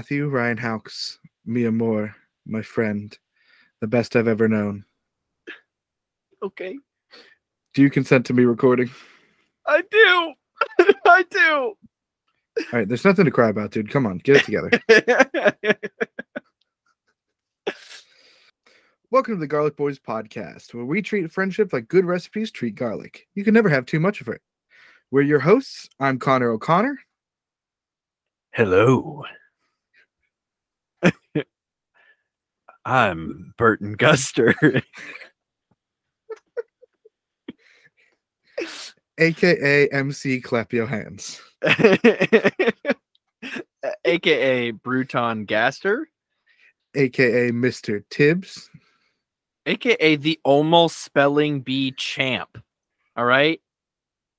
Matthew Ryan Hawks, Mia Moore, my friend, the best I've ever known. Okay. Do you consent to me recording? I do. I do. All right, there's nothing to cry about, dude. Come on, get it together. Welcome to the Garlic Boys podcast, where we treat friendship like good recipes treat garlic. You can never have too much of it. We're your hosts. I'm Connor O'Connor. Hello. I'm Burton Guster. aka MC Clap Your Hands. AKA Bruton Gaster. aka Mr. Tibbs. AKA the almost spelling bee champ. All right.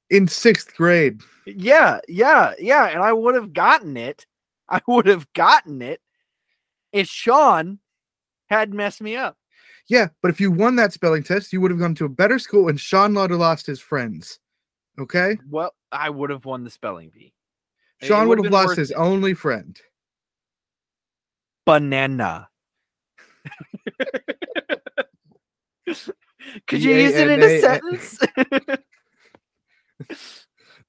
In sixth grade. Yeah, yeah, yeah. And I would have gotten it. I would have gotten it if Shawn had messed me up. Yeah, but if you won that spelling test, you would have gone to a better school and Shawn have lost his friends. Okay? Well, I would have won the spelling bee. Shawn would have lost his it. only friend. banana. Could you use it in a sentence?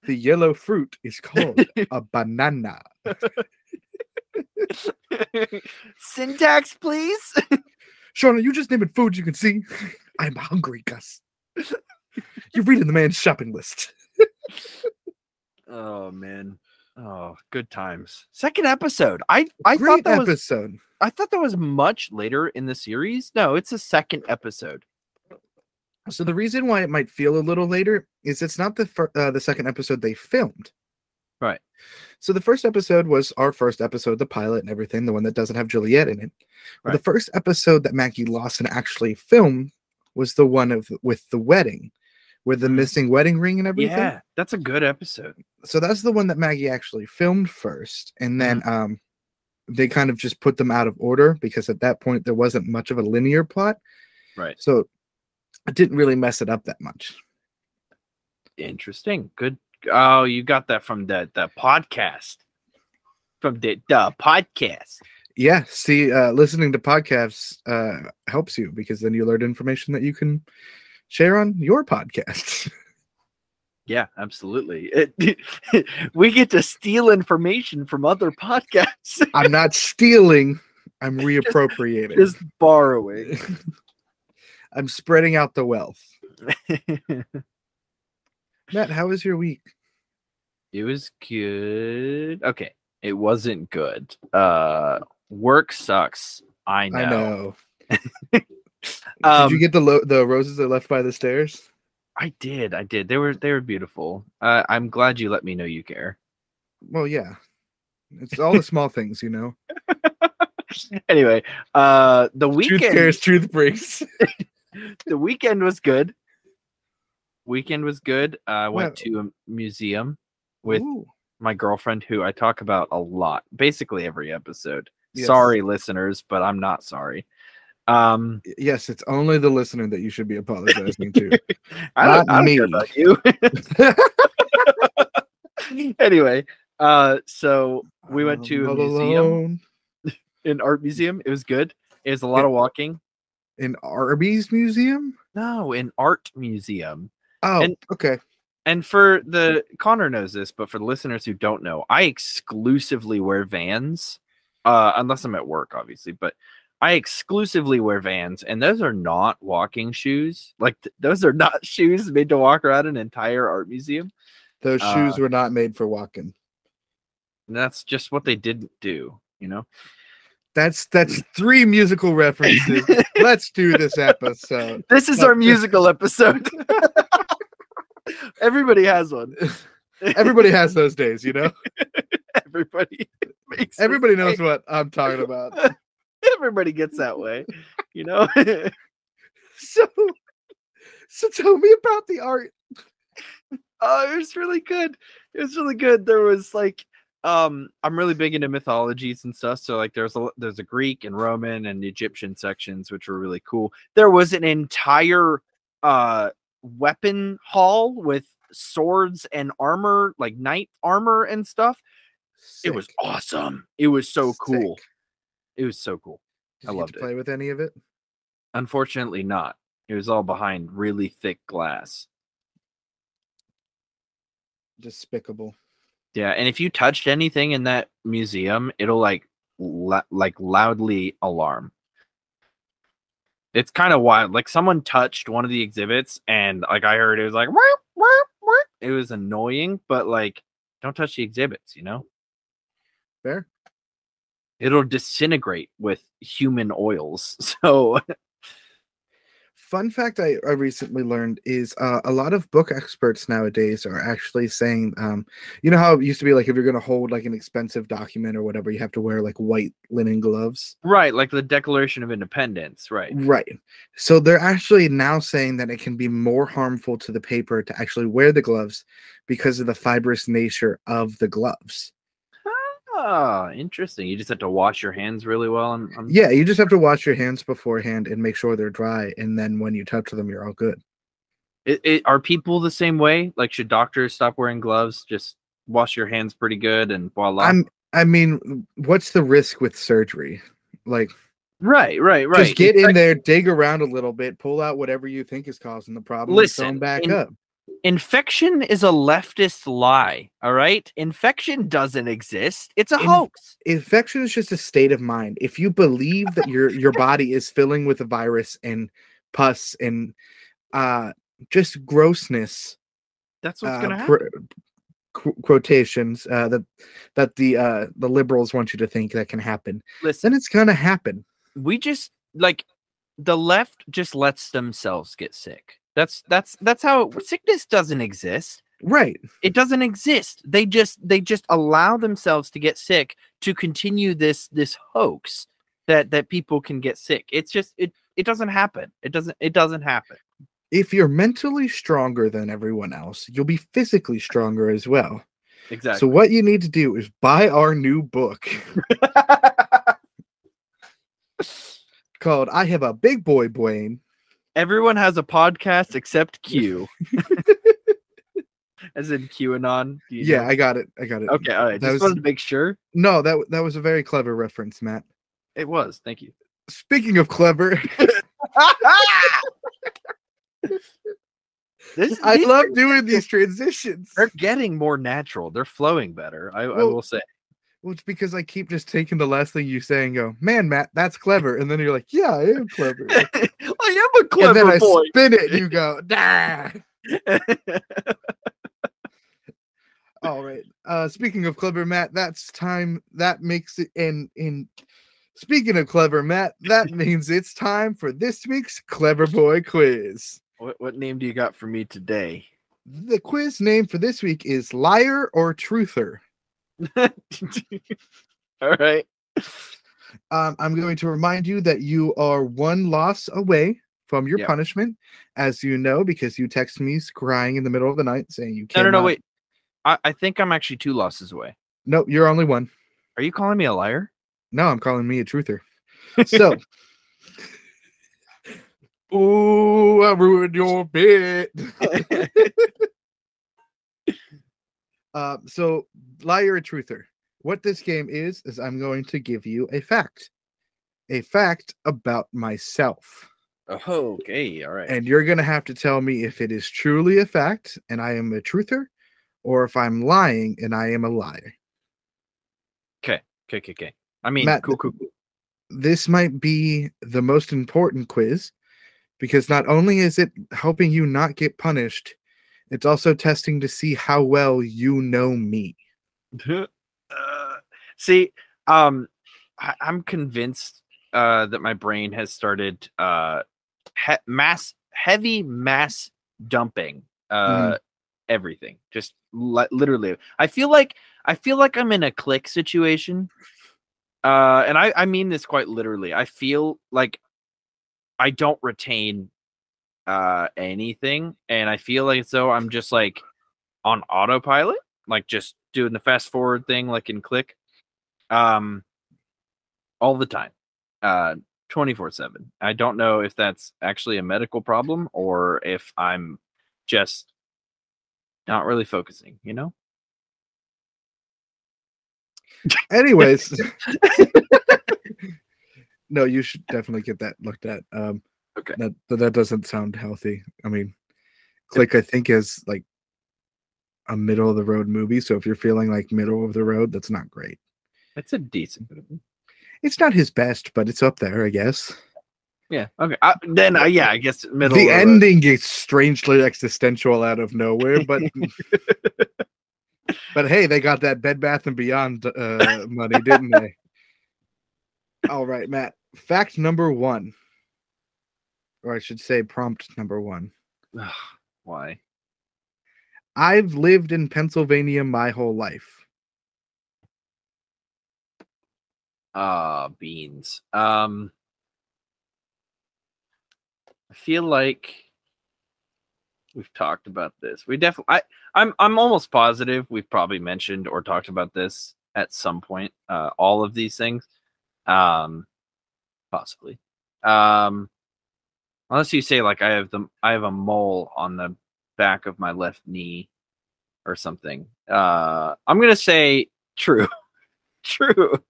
The yellow fruit is called a banana. Syntax, please. Shawn, are you just naming foods you can see? I'm hungry, Gus. You're reading the man's shopping list. Oh man. Oh, good times. Second episode. I I Great thought that was. I thought that was much later in the series. No, it's a second episode. So the reason why it might feel a little later is it's not the fir- uh, the second episode they filmed. Right. So the first episode was our first episode, the pilot and everything, the one that doesn't have Juliet in it. But The first episode that Maggie Lawson actually filmed was the one of with the wedding, with the Mm. missing wedding ring and everything. Yeah, that's a good episode. So that's the one that Maggie actually filmed first, and then Mm-hmm. um, they kind of just put them out of order because at that point there wasn't much of a linear plot, Right. so it didn't really mess it up that much. Interesting. Good. Oh, you got that from the the podcast. From the the podcast. Yeah, see, uh, listening to podcasts uh, helps you because then you learn information that you can share on your podcast. Yeah, absolutely. It, we get to steal information from other podcasts. I'm not stealing; I'm reappropriating. Just borrowing. I'm spreading out the wealth. Matt, how was your week? it was good. Okay. It wasn't good. Uh work sucks. I know. I know. Um, Did you get the lo- the roses that left by the stairs? I did. I did. They were they were beautiful. Uh, I'm glad you let me know you care. Well, yeah. It's all the small things, you know. Anyway, uh the Truth weekend cares, truth breaks. the weekend was good. Weekend was good. I went to a museum with Ooh, my girlfriend, who I talk about a lot, basically every episode. Yes. Sorry, listeners, but I'm not sorry. Um, yes, it's only the listener that you should be apologizing to. I don't, Not I care about you. anyway, uh, so we went to a museum, an art museum. It was good. It was a lot Yeah. of walking. in Arby's museum. No, an art museum. Oh, And- okay. And for the Connor knows this, but for the listeners who don't know, I exclusively wear Vans, uh, unless I'm at work, obviously. But I exclusively wear Vans, and those are not walking shoes. Like th- those are not shoes made to walk around an entire art museum. Those Uh, shoes were not made for walking. And that's just what they didn't do, you know. That's that's three musical references. Let's do this episode. This is our musical episode. Everybody has one. Everybody has those days, you know. Everybody. makes Everybody knows mistakes. what I'm talking about. Everybody gets that way, you know. So, so tell me about the art. Oh, it was really good. It was really good. There was like um I'm really big into mythologies and stuff. So like there's a there's a Greek and Roman and Egyptian sections which were really cool. There was an entire uh weapon hall with swords and armor, like knight armor and stuff. It was awesome. It was so cool. It was so cool. Did I loved to it. play with any of it. Unfortunately, not. It was all behind really thick glass. Despicable. Yeah, and if you touched anything in that museum, it'll like la- like loudly alarm. It's kind of wild. Like someone touched one of the exhibits, and like I heard it was like "Whoop, whoop, whoop." it was annoying, but like don't touch the exhibits, you know. Fair. It'll disintegrate with human oils. So Fun fact I, I recently learned is uh, a lot of book experts nowadays are actually saying, um, you know how it used to be like if you're going to hold like an expensive document or whatever, you have to wear like white linen gloves. right, like the Declaration of Independence, right? Right. So they're actually now saying that it can be more harmful to the paper to actually wear the gloves because of the fibrous nature of the gloves. Ah, interesting. You just have to wash your hands really well. And Yeah, you just have to wash your hands beforehand and make sure they're dry. And then when you touch them, you're all good. It, it, are people the same way? Like, should doctors stop wearing gloves? Just wash your hands pretty good, and voila. I'm, I mean, what's the risk with surgery? Like, right, right, right. just get in Infec- there, dig around a little bit, pull out whatever you think is causing the problem, and sew 'em Listen, back in- up. Infection is a leftist lie. All right, infection doesn't exist. It's a In- hoax. Infection is just a state of mind. If you believe that your your body is filling with a virus and pus and uh just grossness, That's what's uh, gonna qu- happen. qu- quotations uh, that that the uh, the liberals want you to think that can happen, Listen, then it's gonna happen. we just like the left just lets themselves get sick. That's that's that's how sickness doesn't exist. Right. it doesn't exist they just they just allow themselves to get sick to continue this this hoax that that people can get sick it's just it it doesn't happen it doesn't it doesn't happen If you're mentally stronger than everyone else, you'll be physically stronger as well. exactly So what you need to do is buy our new book called "I Have a Big Boy Brain." Everyone has a podcast except q as in qanon Yeah, know? I got it. I got it. okay all right that just was- wanted to make sure No, that that was a very clever reference, Matt. it was thank you Speaking of clever, this I love doing these transitions. they're getting more natural they're flowing better i, I will say Well, it's because I keep just taking the last thing you say and go, "Man, Matt, that's clever," and then you're like, "Yeah, I am clever." i am a clever and then clever I spin it, and you go, "Nah." All right. Uh, speaking of clever, Matt, that's time. That makes it. And in speaking of clever, Matt, that means it's time for this week's Clever Boy quiz. What what name do you got for me today? The quiz name for this week is Liar or Truther. All right. Um, I'm going to remind you that you are one loss away from your Yep. punishment, as you know, because you text me crying in the middle of the night saying you No, can't. no, no, wait. I, I think I'm actually two losses away. No, you're only one. Are you calling me a liar? No, I'm calling me a truther. So, ooh, I ruined your bit. uh, so, liar or truther. What this game is is I'm going to give you a fact, a fact about myself, Oh, okay. All right. and you're going to have to tell me if it is truly a fact and I am a truther, or if I'm lying and I am a liar. okay, okay, okay. okay. I mean, Matt, cool, cool. this might be the most important quiz because not only is it helping you not get punished, it's also testing to see how well you know me. uh, see, um, I, I'm convinced uh, that my brain has started uh, he- mass, heavy mass dumping uh, everything. Just li- literally, I feel like I feel like I'm in a click situation, uh, and I I mean this quite literally. I feel like I don't retain uh anything, and I feel like so I'm just like on autopilot, like just doing the fast forward thing, like in Click, um, all the time, uh, twenty four seven. I don't know if that's actually a medical problem or if I'm just not really focusing. You know? Anyways, no, you should definitely get that looked at. Um, Okay. That that doesn't sound healthy. I mean, Click I think is like a middle of the road movie. So if you're feeling like middle of the road, that's not great. It's a decent movie. It's not his best, but it's up there, I guess. Yeah. Okay. I, then, uh, yeah, I guess middle. the ending gets strangely existential out of nowhere, but but hey, they got that Bed Bath and Beyond uh, money, didn't they? All right, Matt. Fact number one, or I should say, prompt number one. Why? I've lived in Pennsylvania my whole life. Ah, beans. Um, I feel like we've talked about this. We definitely. I. I'm. I'm almost positive we've probably mentioned or talked about this at some point. Uh, all of these things. Um, possibly. Um, unless you say like I have the I have a mole on the back of my left knee or something. Uh, I'm gonna say true. true.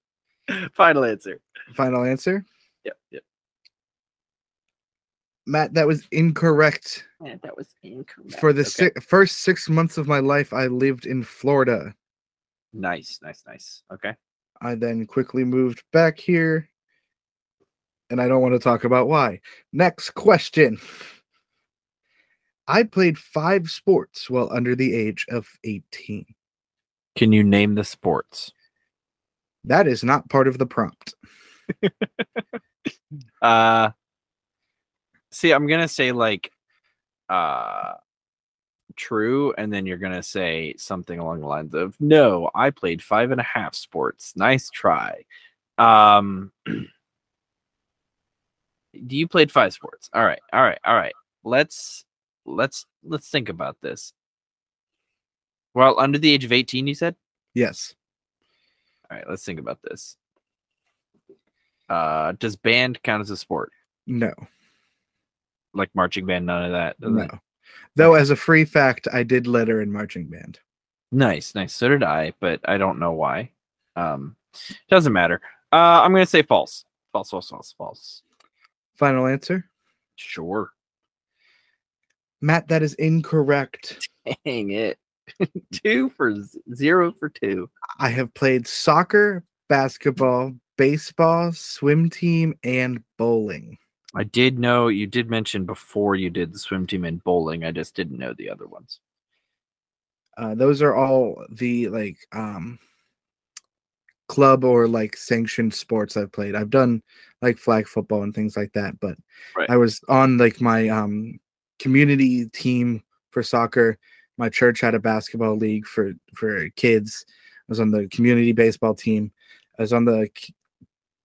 Final answer. Final answer, Yep. Yep. Matt. That was incorrect. Yeah, that was incorrect. For the Okay. si- first six months of my life, I lived in Florida. Nice, nice, nice. Okay. I then quickly moved back here, and I don't want to talk about why. Next question. I played five sports while under the age of 18. Can you name the sports? That is not part of the prompt. Uh see, I'm gonna say like uh true, and then you're gonna say something along the lines of no, I played five and a half sports. Nice try. Um do you played five sports? All right, all right, all right. Let's let's let's think about this. Well, under the age of 18, you said? Yes. All right, let's think about this. Uh, does band count as a sport? No. Like marching band, none of that. does it? No. Though, as a free fact, I did letter in marching band. Nice, nice. So did I, but I don't know why. Um, doesn't matter. Uh, I'm gonna say false. False, false, false, false. Final answer. Sure. Matt, that is incorrect. Dang it. two for z- zero for two. I have played soccer, basketball, baseball, swim team, and bowling. I did know you did mention before you did the swim team and bowling. I just didn't know the other ones. Uh, those are all the like um club or like sanctioned sports I've played. I've done like flag football and things like that, but Right. I was on like my um community team for soccer. My church had a basketball league for for kids. I was on the community baseball team. I was on the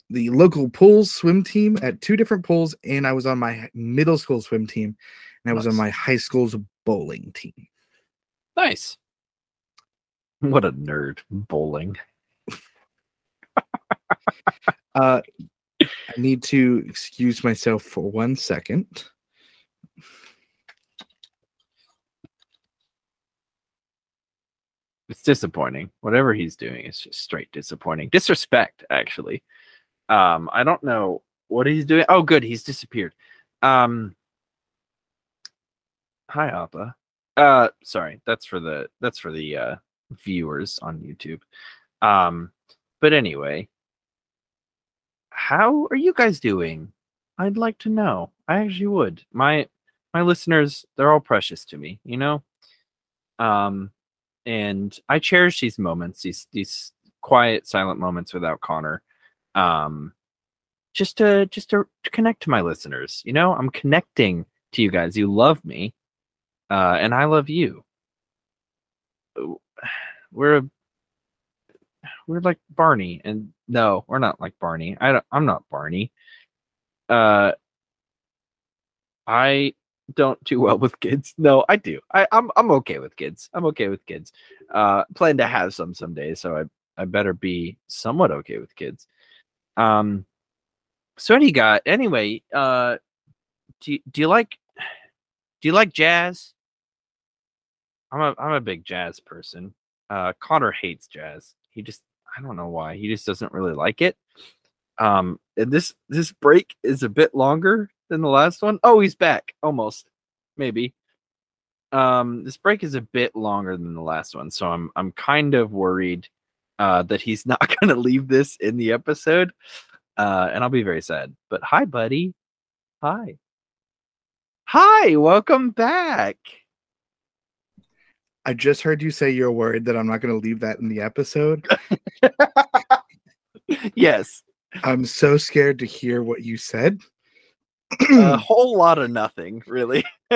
the local pools swim team at two different pools, and I was on my middle school swim team, and I was on my high school's bowling team. Nice. What a nerd. Bowling. Uh, I need to excuse myself for one second. It's disappointing. Whatever he's doing is just straight disappointing. Disrespect, actually. Um, I don't know what he's doing. Oh, good, he's disappeared. Um, hi, Appa. Uh, sorry, that's for the that's for the uh viewers on YouTube. Um, but anyway, how are you guys doing? I'd like to know. I actually would. My my listeners, they're all precious to me, you know. Um, and I cherish these moments, these these quiet, silent moments without Connor. Um, just to just to, to connect to my listeners. You know, I'm connecting to you guys. You love me, uh, and I love you. We're a, we're like Barney, and no, we're not like Barney. I don't, I'm not Barney. Uh, I don't do well with kids. No, I do. I, I'm I'm okay with kids. I'm okay with kids. Uh, plan to have some someday, so I I better be somewhat okay with kids. Um, so any guy anyway. Uh, do you, do you like do you like jazz? I'm a I'm a big jazz person. Uh, Connor hates jazz. He just I don't know why. He just doesn't really like it. Um, and this this break is a bit longer than the last one. Oh, he's back almost, maybe. Um, this break is a bit longer than the last one, so I'm I'm kind of worried uh, that he's not going to leave this in the episode, uh, and I'll be very sad. But hi, buddy. Hi. Hi, welcome back. I just heard you say you're worried that I'm not going to leave that in the episode. yes, I'm so scared to hear what you said. A whole lot of nothing, really.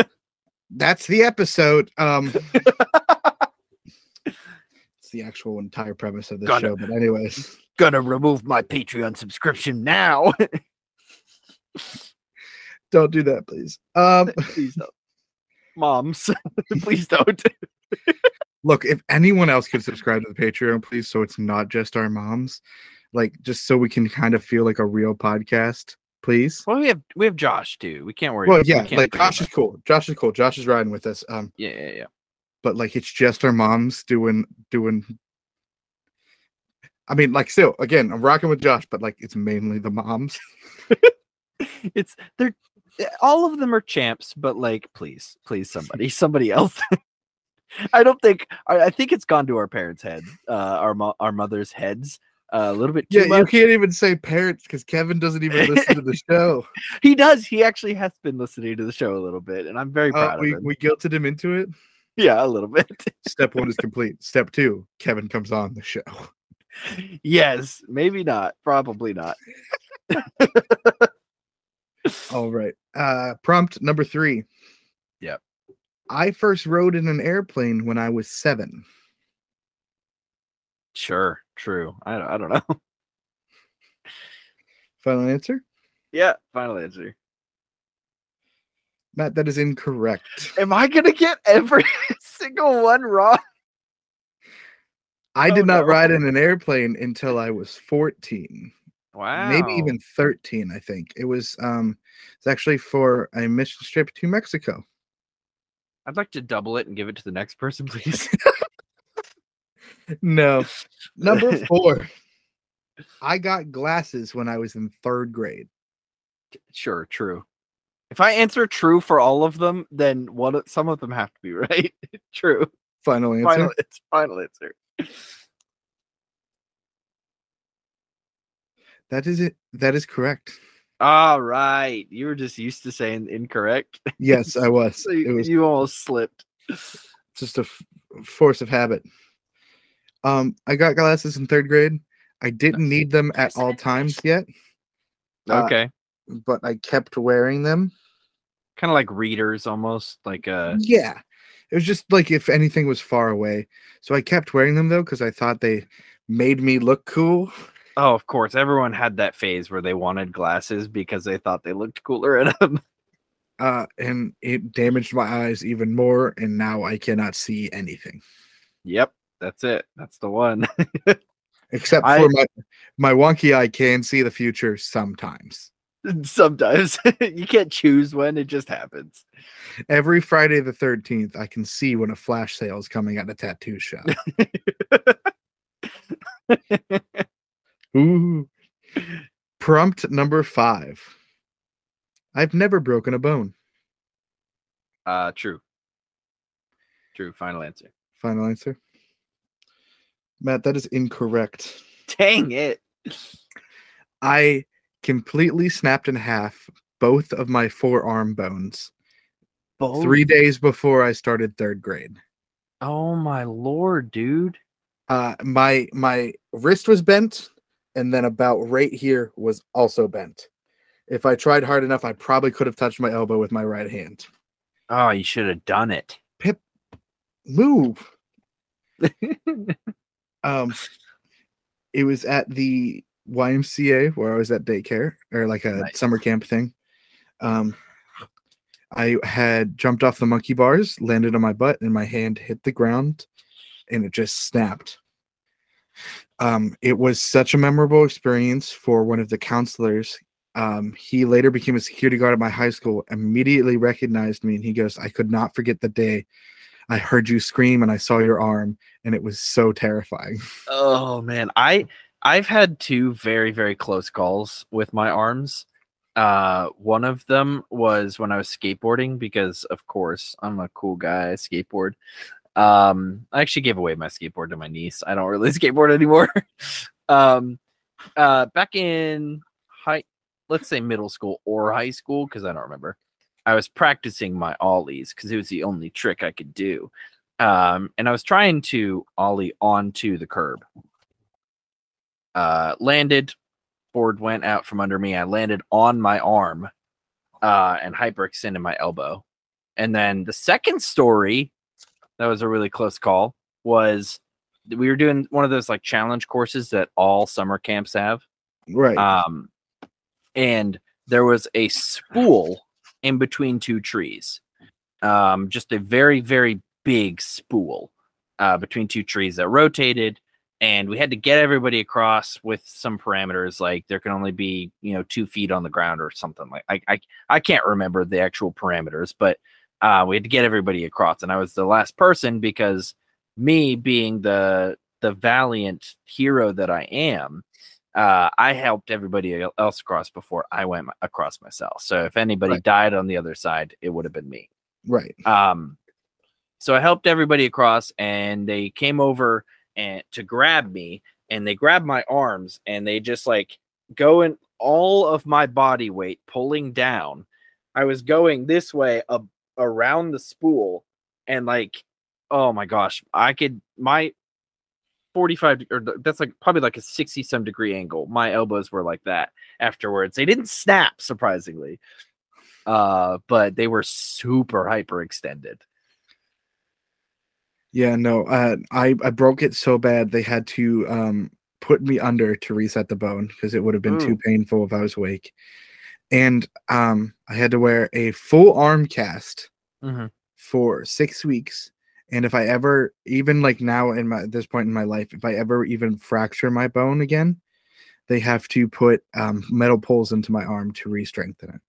That's the episode. Um, it's the actual entire premise of the Gonna- show. But anyways, Gonna remove my Patreon subscription now. don't do that, please. Um, Please don't. Moms, please don't. look, if anyone else could subscribe to the Patreon, please, so it's not just our moms, like just so we can kind of feel like a real podcast, please. Well, we have we have Josh too. We can't worry. Well, yeah, can't like Josh is cool. Josh is cool. Josh is riding with us. Um, Yeah, yeah, yeah. but like it's just our moms doing doing. I mean, like, still, again, I'm rocking with Josh, but like, it's mainly the moms. It's they're eh, all of them are champs, but like, please, please, somebody, somebody else. I don't think I, I think it's gone to our parents' heads, uh, our mo- our mothers' heads a little bit Yeah, you can't even say parents because Kevin doesn't even listen to the show. He does. He actually has been listening to the show a little bit, and I'm very Uh, proud we of him. we guilted him into it. yeah, a little bit. Step one is complete. Step two, Kevin comes on the show. yes, maybe not. Probably not. All right. Uh prompt number three. Yep. I first rode in an airplane when I was seven. Sure, true. I don't, I don't know. Final answer? yeah, final answer. Matt, that is incorrect. Am I gonna get every single one wrong? I Oh, did not no. ride in an airplane until I was 14. Wow. Maybe even 13, I think. It was um it's actually for a mission trip to Mexico. I'd like to double it and give it to the next person, please. No. Number four. I got glasses when I was in third grade. sure, true. If I answer true for all of them, then one of- some of them have to be right. true. Final answer. Final it's final answer. That is it. That is correct. All right. You were just used to saying incorrect. Yes, I was. So you, was you almost slipped. just a f- force of habit. Um, I got glasses in third grade. I didn't need them at all times yet, Uh, Okay. but I kept wearing them. kind of like readers almost like uh Yeah. It was just like if anything was far away. So I kept wearing them though because I thought they made me look cool. oh of course everyone had that phase where they wanted glasses because they thought they looked cooler in them Uh, and it damaged my eyes even more. And now I cannot see anything yep that's it that's the one except I- for my my wonky eye can see the future sometimes. sometimes you can't choose when it just happens Every Friday the 13th, I can see when a flash sale is coming at a tattoo shop. Ooh. Prompt number five. I've never broken a bone. uh true true final answer Final answer. Matt, that is incorrect. dang it I completely snapped in half both of my forearm bones Both? three days before I started third grade. oh my lord dude Uh, my my wrist was bent, and then about right here was also bent. If I tried hard enough, I probably could have touched my elbow with my right hand. oh you should have done it Pip, Move. Um, it was at the YMCA where I was at daycare or like a Nice. summer camp thing. Um, I had jumped off the monkey bars, landed on my butt, and my hand hit the ground, and it just snapped. Um, it was such a memorable experience for one of the counselors. Um, he later became a security guard at my high school, immediately recognized me, and he goes, I could not forget the day I heard you scream and I saw your arm, and it was so terrifying. Oh man, I I've had two very very close calls with my arms. Uh, one of them was when I was skateboarding because, of course, I'm a cool guy. I skateboard. Um, I actually gave away my skateboard to my niece. I don't really skateboard anymore. um, uh, back in high, let's say middle school or high school, because I don't remember. I was practicing my ollies because it was the only trick I could do. Um, and I was trying to ollie onto the curb. Uh, landed, board went out from under me. I landed on my arm uh, and hyperextended my elbow. And then the second story, that was a really close call, was we were doing one of those like challenge courses that all summer camps have. Right. Um, and there was a spool in between two trees. Um, just a very, very big spool uh, between two trees that rotated. And we had to get everybody across with some parameters, like there can only be, you know, two feet on the ground or something like I I, I can't remember the actual parameters, but uh, we had to get everybody across. And I was the last person because me being the the valiant hero that I am, uh, I helped everybody else across before I went across myself. So if anybody Right. died on the other side, it would have been me. right. Um, so I helped everybody across, and they came over and to grab me, and they grabbed my arms, and they just like go in all of my body weight pulling down. I was going this way up around the spool, and like, oh my gosh, I could my 45 or that's like probably like a 60 some degree angle. My elbows were like that afterwards. They didn't snap surprisingly. Uh but they were super hyperextended. Yeah, no, uh, I I broke it so bad they had to um put me under to reset the bone because it would have been too painful if I was awake. And um I had to wear a full arm cast Mhm. for 6 weeks. And if I ever even like now in my at this point in my life, if I ever even fracture my bone again, they have to put um metal poles into my arm to re-strengthen it.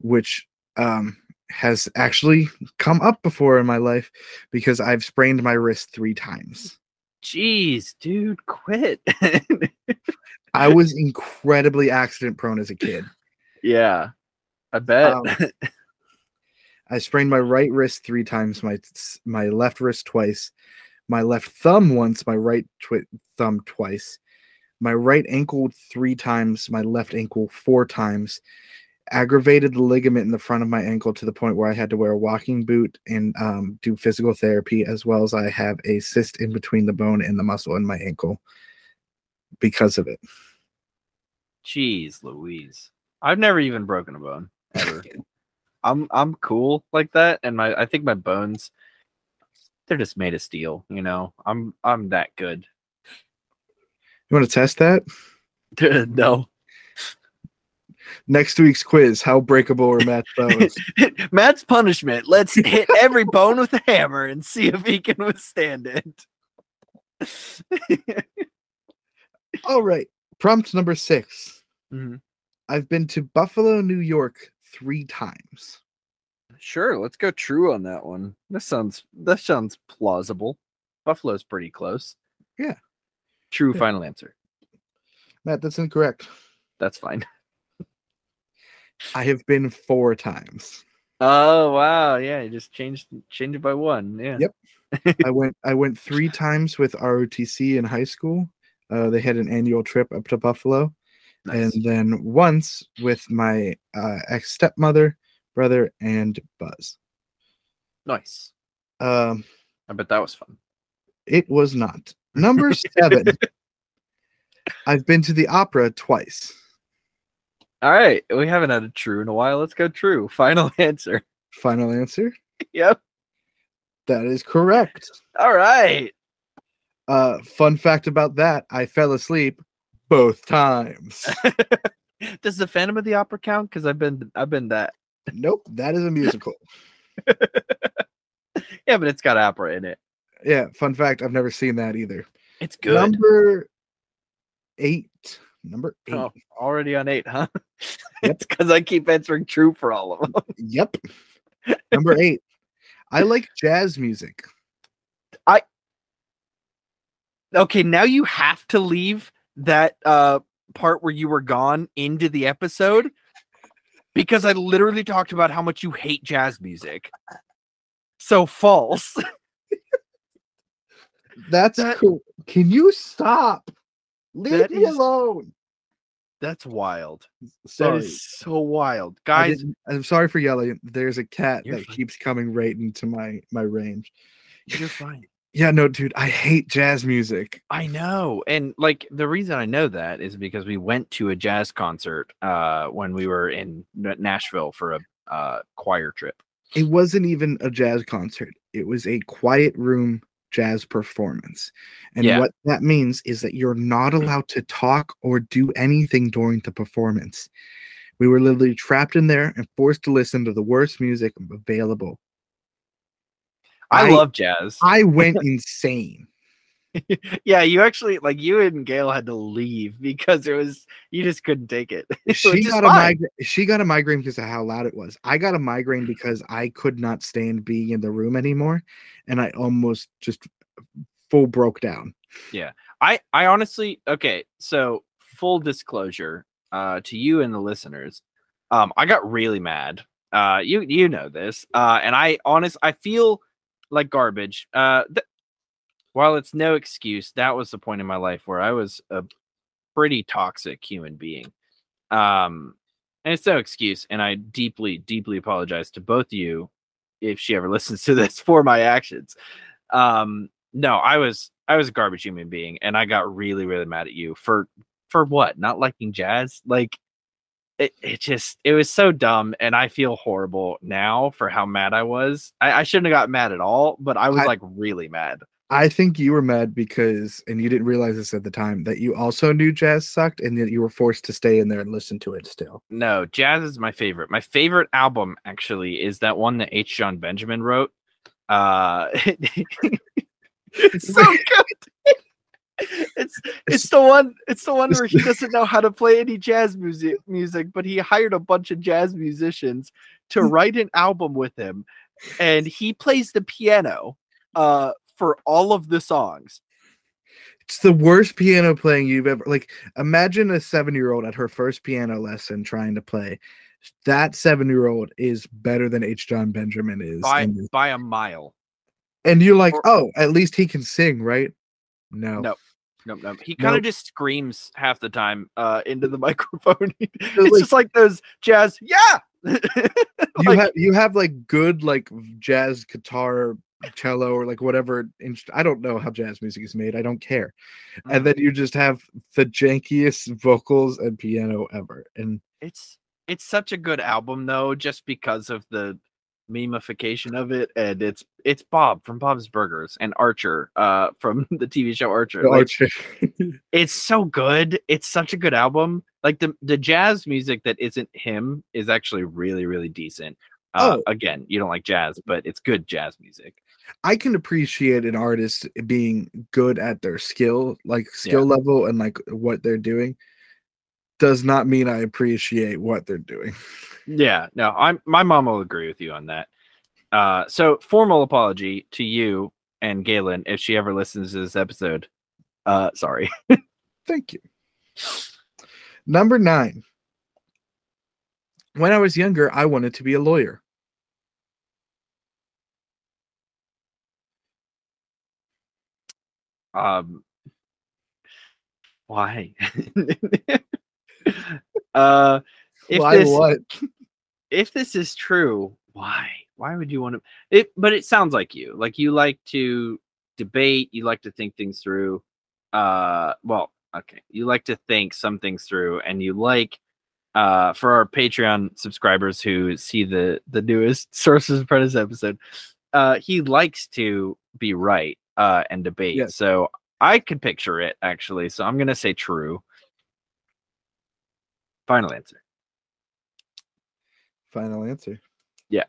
Which um has actually come up before in my life because I've sprained my wrist three times. Jeez, dude, quit. I was incredibly accident prone as a kid. yeah. I bet. Um, I sprained my right wrist three times, my my left wrist twice, my left thumb once, my right twi- thumb twice, my right ankle three times, my left ankle four times. Aggravated the ligament in the front of my ankle to the point where I had to wear a walking boot and um, do physical therapy, as well as I have a cyst in between the bone and the muscle in my ankle because of it. Jeez, Louise. I've never even broken a bone ever. I'm I'm cool like that, and my I think my bones they're just made of steel. You know, I'm I'm that good. You want to test that? no, Next week's quiz: How breakable are Matt's bones? Matt's punishment. Let's hit every bone with a hammer and see if he can withstand it. All right. Prompt number six. Mhm. I've been to Buffalo, New York three times. Sure, let's go true on that one. This sounds that sounds plausible. Buffalo's pretty close. Yeah. True Yeah. final answer. Matt, that's incorrect. That's fine. I have been four times. Oh wow, yeah, you just changed changed it by one. Yeah. Yep. I went I went three times with ROTC in high school. Uh, they had an annual trip up to Buffalo. Nice. And then once with my uh, ex stepmother, brother, and Buzz. nice. Um, I bet that was fun. it was not. Number seven. I've been to the opera twice. All right, we haven't had a true in a while. Let's go true. Final answer. Final answer. Yep. That is correct. All right. Uh, fun fact about that: I fell asleep both times. Does the Phantom of the Opera count? Because I've been I've been that. nope, that is a musical. Yeah, but it's got opera in it. Yeah, fun fact: I've never seen that either. It's good. Number eight. Number oh, eight. Oh, already on eight, huh? Yep. it's because I keep answering true for all of them. Yep. Number eight. I like jazz music. I okay, now you have to leave that uh part where you were gone into the episode because I literally talked about how much you hate jazz music. So false. That's That- cool. Can you stop? Leave me is- alone. That's wild. That Sorry. is so wild. Guys, I'm sorry for yelling. There's a cat that fine. keeps coming right into my my range. you're fine. Yeah, no, dude, I hate jazz music. I know. And like the reason I know that is because we went to a jazz concert uh when we were in Nashville for a uh choir trip. It wasn't even a jazz concert. It was a quiet room jazz performance. And Yeah. what that means is that you're not allowed to talk or do anything during the performance. We were literally trapped in there and forced to listen to the worst music available. I, I- love jazz. I went insane. yeah, you actually like you and Gail had to leave because it was you just couldn't take it. she got a migraine. She got a migraine because of how loud it was. I got a migraine because I could not stand being in the room anymore, and I almost just full broke down. Yeah, I I honestly okay, so full disclosure uh to you and the listeners. Um I got really mad. Uh you you know this. Uh and I honest I feel like garbage. Uh th- while it's no excuse, that was the point in my life where I was a pretty toxic human being. Um and it's no excuse and I deeply deeply apologize to both of you if she ever listens to this for my actions. Um no, I was I was a garbage human being and I got really really mad at you for for what? Not liking jazz? Like it, it just it was so dumb and I feel horrible now for how mad I was. I, I shouldn't have got mad at all, but I was I- like really mad. I think you were mad because, and you didn't realize this at the time, that you also knew jazz sucked, and that you were forced to stay in there and listen to it still. No, jazz is my favorite. My favorite album actually is that one that H. Jon Benjamin wrote. Uh it's so good. It's it's the one it's the one where he doesn't know how to play any jazz music music, but he hired a bunch of jazz musicians to write an album with him, and he plays the piano uh for all of the songs. It's the worst piano playing you've ever like. Imagine a seven-year-old at her first piano lesson trying to play. That seven-year-old is better than H. Jon Benjamin is, by by a mile. and you're like, or- oh, at least he can sing, right? No, No. Nope, nope. He kind of Nope. just screams half the time uh, into the microphone. it's like- just like those jazz. Yeah. you have you have like good like jazz guitar cello or like whatever inst- i don't know how jazz music is made i don't care Mhm. and then you just have the jankiest vocals and piano ever and it's it's such a good album though, just because of the memification of it, and it's it's Bob from Bob's Burgers and Archer uh, from the TV show Archer. Like, Archer- it's so good. It's such a good album. Like the the jazz music that isn't him is actually really really decent. Uh, Oh. Again, you don't like jazz, but it's good jazz music. i can appreciate an artist being good at their skill like skill level and like what they're doing does not mean i appreciate what they're doing Yeah, no, I'm my mom will agree with you on that. Uh, so formal apology to you and Galen if she ever listens to this episode. Uh, sorry. Thank you. Number nine. When I was younger, I wanted to be a lawyer. Um, why? uh, if Why this what? if this is true, why? Why would you want to? It, but it sounds like you. Like you like to debate. You like to think things through. Uh, well, okay. You like to think some things through, and you like. Uh, for our Patreon subscribers who see the the newest Sources of Apprentice episode, uh, he likes to be right uh and debate. Yes. So I could picture it actually. So I'm gonna say true. Final answer. Final answer. Yeah.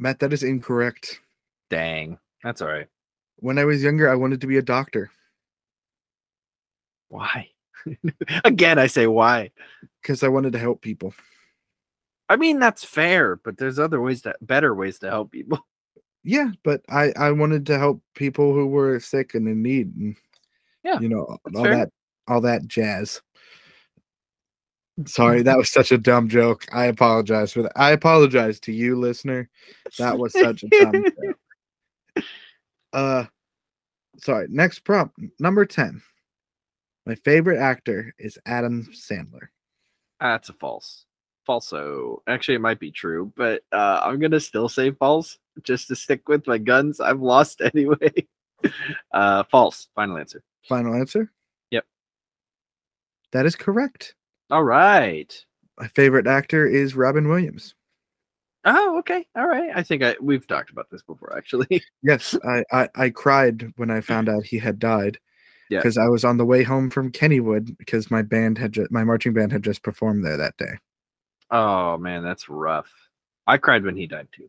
Matt, that is incorrect. Dang, that's all right. When I was younger, I wanted to be a doctor Why? Again, I say why. because I wanted to help people. I mean, that's fair, but there's other ways to better ways to help people. Yeah, but I I wanted to help people who were sick and in need, and Yeah, you know all fair. that all that jazz. Sorry, that was such a dumb joke. I apologize for that. I apologize to you, listener. That was such a dumb joke. Uh, sorry. Next prompt, number ten. My favorite actor is Adam Sandler. That's a false. Falso. Actually, it might be true, but uh, I'm gonna still say false just to stick with my guns. I've lost anyway. uh, false. Final answer. Final answer. That is correct. All right. My favorite actor is Robin Williams. Oh, okay. All right. I think I we've talked about this before, actually. Yes, I, I I cried when I found out he had died. Yeah. Because I was on the way home from Kennywood because my band had ju- my marching band had just performed there that day. oh man, that's rough. I cried when he died too.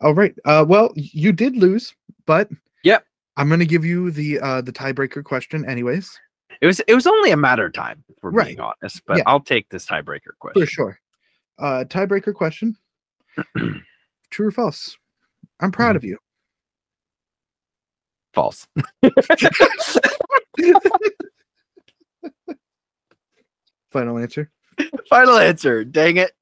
All right. Uh, well, you did lose, but I'm gonna give you the uh the tiebreaker question anyways. It was it was only a matter of time, if we're Right. being honest. But Yeah. I'll take this tiebreaker question. For sure. Uh, tiebreaker question. True or false? I'm proud Mhm. of you. False. Final answer. Final answer. Dang it.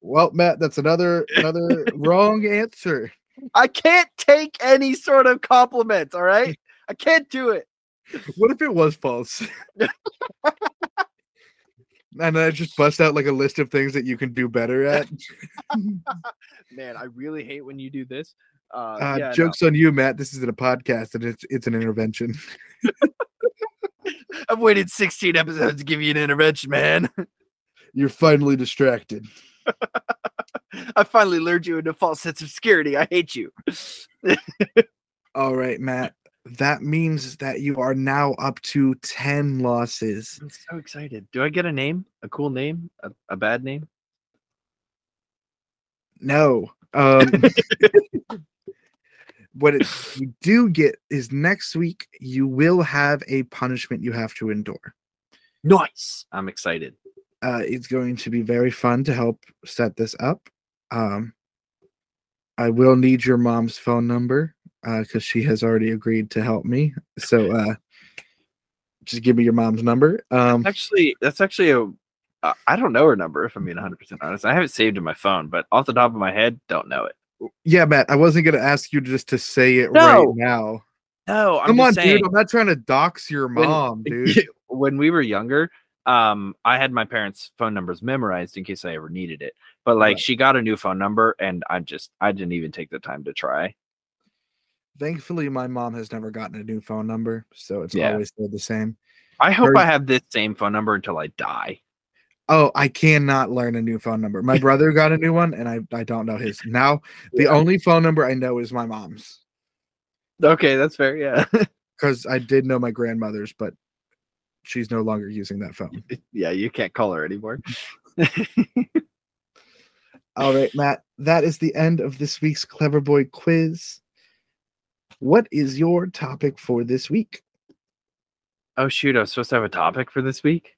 Well, Matt, that's another another wrong answer. I can't take any sort of compliment, all right? I can't do it. What if it was false? and I just bust out like a list of things that you can do better at. Man, I really hate when you do this. Uh, Uh, yeah, no. jokes on you, Matt. This isn't a podcast, and it's it's an intervention. I've waited 16 episodes to give you an intervention, man. You're finally distracted. I finally lured you into a false sense of security. I hate you. All right, Matt. That means that you are now up to ten losses. I'm so excited. Do I get a name? A cool name? A, a bad name? No. Um, what it, you do get is next week you will have a punishment you have to endure. Nice. I'm excited. Uh, it's going to be very fun to help set this up. Um, I will need your mom's phone number uh, because she has already agreed to help me. So uh, just give me your mom's number. Um, Actually, that's actually a. Uh, I don't know her number if I'm being 100 percent honest. I have it saved in my phone, but off the top of my head, don't know it. yeah, Matt, I wasn't going to ask you just to say it No. right now. No, I'm Come on, saying. dude. I'm not trying to dox your When- mom, dude. when we were younger, um, I had my parents' phone numbers memorized in case I ever needed it. But like, Right. she got a new phone number, and I just I didn't even take the time to try. Thankfully, my mom has never gotten a new phone number, so it's Yeah. always stayed the same. I hope Very- I have this same phone number until I die. Oh, I cannot learn a new phone number. My brother got a new one, and I, I don't know his. Now, the only phone number I know is my mom's Okay, that's fair. Yeah, because I did know my grandmother's, but she's no longer using that phone. yeah, you can't call her anymore. All right, Matt, that is the end of this week's Clever Boy quiz. What is your topic for this week? oh shoot, I was supposed to have a topic for this week.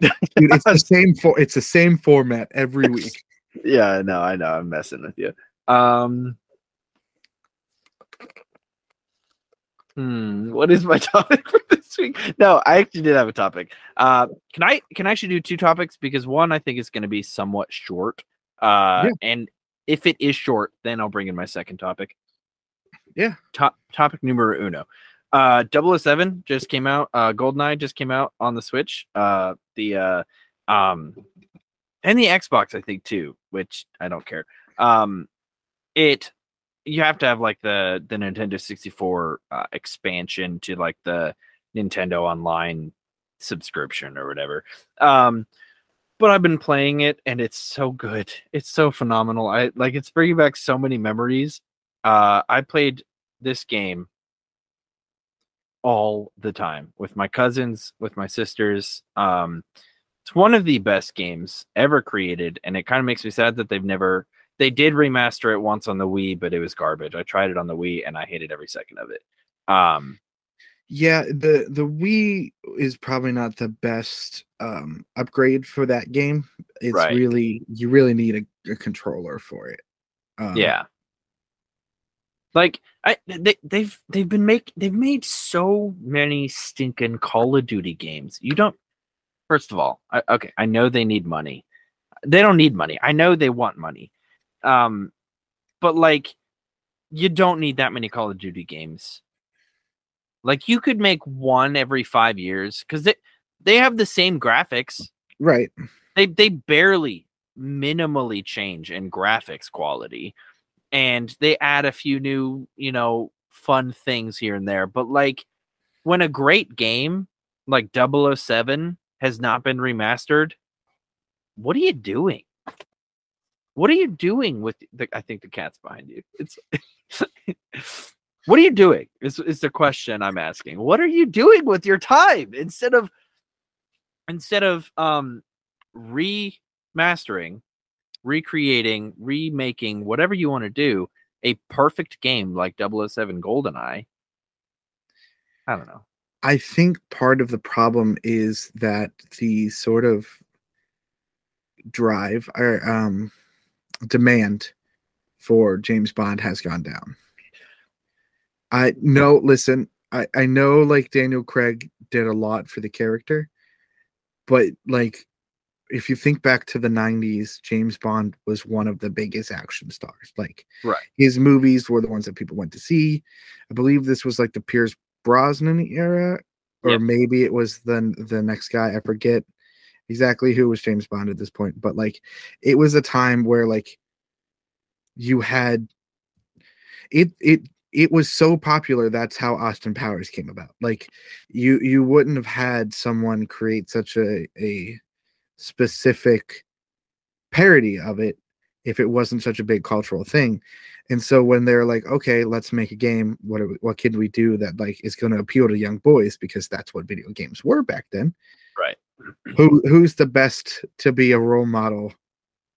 Dude, it's the same for it's the same format every week. Yeah, no, I know. I'm messing with you. Um, hmm, what is my topic for this week? No, I actually did have a topic. Uh, can I can I actually do two topics because one I think is going to be somewhat short. Uh, Yeah. and if it is short, then I'll bring in my second topic. Yeah. Top topic numero uno. Uh, 007 just came out. Uh, Goldeneye just came out on the Switch. Uh, the uh, um, and the Xbox, I think too, which I don't care. Um, it you have to have like the the Nintendo 64 uh, expansion to like the Nintendo Online subscription or whatever. Um, but I've been playing it and it's so good. It's so phenomenal. I like it's bringing back so many memories. Uh, I played this game all the time with my cousins, with my sisters. Um, it's one of the best games ever created, and it kind of makes me sad that they've never. They did remaster it once on the Wii, but it was garbage. I tried it on the Wii, and I hated every second of it. Um, Yeah, the the Wii is probably not the best um upgrade for that game. it's Right. really you really need a, a controller for it. Um, yeah. Like I they they've they've been make they've made so many stinking Call of Duty games. You don't first of all, I, okay, I know they need money. They don't need money. I know they want money. Um but like you don't need that many Call of Duty games. Like you could make one every 5 years cuz they they have the same graphics right. they they barely minimally change in graphics quality and they add a few new you know fun things here and there but like when a great game like 007 has not been remastered what are you doing what are you doing with the i think the cat's behind you it's what are you doing is, is the question i'm asking what are you doing with your time instead of instead of um remastering, recreating, remaking, whatever you want to do, a perfect game like 007 GoldenEye. I don't know. I think part of the problem is that the sort of drive or um, demand for James Bond has gone down. I know, listen, I, I know like Daniel Craig did a lot for the character, but like if you think back to the 90s, James Bond was one of the biggest action stars. Like Right. his movies were the ones that people went to see. I believe this was like the Pierce Brosnan era, or Yep. maybe it was the the next guy. I forget exactly who was James Bond at this point, but like it was a time where like you had it it it was so popular that's how Austin Powers came about. Like you you wouldn't have had someone create such a a specific parody of it if it wasn't such a big cultural thing. And so when they're like, okay, let's make a game, what we- what can we do that like is going to appeal to young boys because that's what video games were back then. Right. Who who's the best to be a role model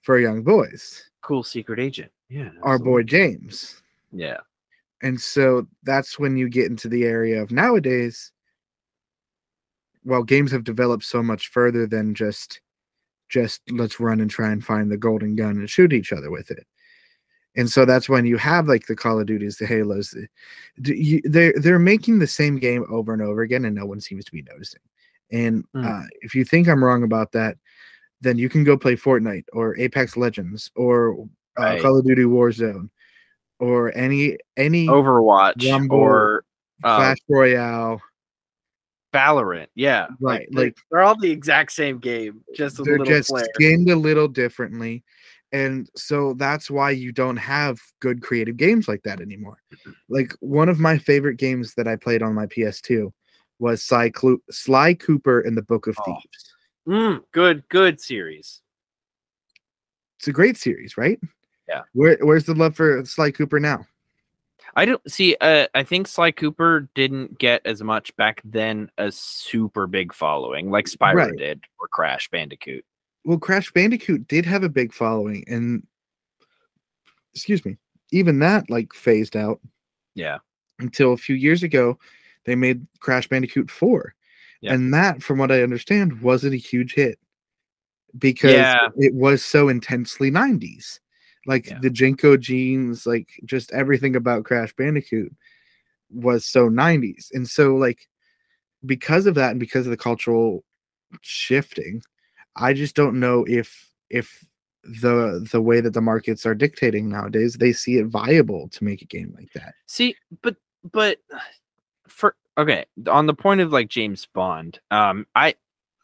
for young boys? Cool secret agent. Yeah. Our boy. James. Yeah. And so that's when you get into the area of nowadays. Well, games have developed so much further than just just let's run and try and find the golden gun and shoot each other with it. And so that's when you have like the Call of Duties, the Halos. the- you- They're they're making the same game over and over again, and no one seems to be noticing. And Hmm. uh, if you think I'm wrong about that, then you can go play Fortnite or Apex Legends or uh, Right. Call of Duty Warzone or any any Overwatch Rumble, or uh, Clash Royale. Valorant. Yeah. Right, they're- like- they're all the exact same game, just a They're little just flair. skinned a little differently. And so that's why you don't have good creative games like that anymore. Like one of my favorite games that I played on my PS2 was Sly, Clu- Sly Cooper in the Book of Oh. Thieves. Mm, good, good series. It's a great series, right? Yeah. Where, where's the love for Sly Cooper now? I don't see. Uh, I think Sly Cooper didn't get as much back then a super big following like Spyro Right. did or Crash Bandicoot. Well, Crash Bandicoot did have a big following, and excuse me, even that like phased out Yeah, until a few years ago. They made Crash Bandicoot 4. Yeah. And that, from what I understand, wasn't a huge hit because Yeah. it was so intensely 90s. Like Yeah. the JNCO jeans, like just everything about Crash Bandicoot was so 90s. And so, like, because of that and because of the cultural shifting, I just don't know if, if, the the way that the markets are dictating nowadays they see it viable to make a game like that See, but but for okay, on the point of like James Bond, um, I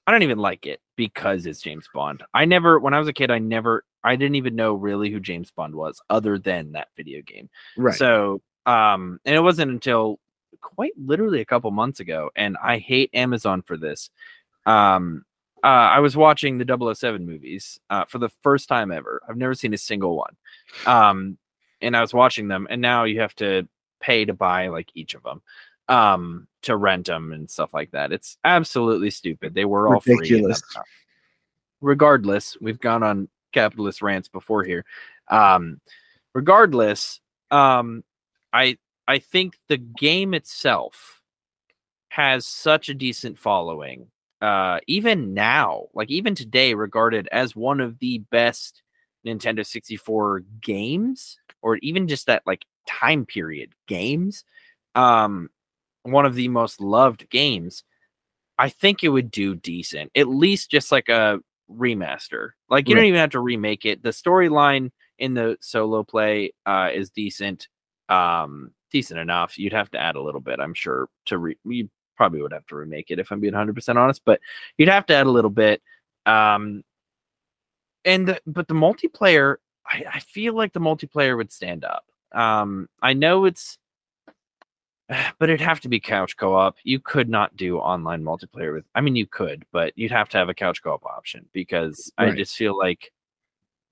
I don't even like it because it's James Bond. I never, when I was a kid, I never, I didn't even know really who James Bond was, other than that video game. right So, um, and it wasn't until quite literally a couple months ago, and I hate Amazon for this. Um, uh, I was watching the 007 movies uh, for the first time ever. I've never seen a single one. Um, and I was watching them, and now you have to pay to buy like each of them um to rent them and stuff like that it's absolutely stupid they were all free Ridiculous. time. regardless we've gone on capitalist rants before here um regardless um i i think the game itself has such a decent following uh, even now, like even today, regarded as one of the best Nintendo 64 games, or even just that like time period games. Um, one of the most loved games. I think it would do decent, at least just like a remaster. Like you right. don't even have to remake it. The storyline in the solo play uh, is decent, um, decent enough. You'd have to add a little bit, I'm sure, to re- you probably would have to remake it if I'm being 100 percent honest, but you'd have to add a little bit. Um, and the, but the multiplayer, I, I feel like the multiplayer would stand up. Um, I know it's but it'd have to be couch co-op. You could not do online multiplayer with. I mean, you could, but you'd have to have a couch co-op option because right. I just feel like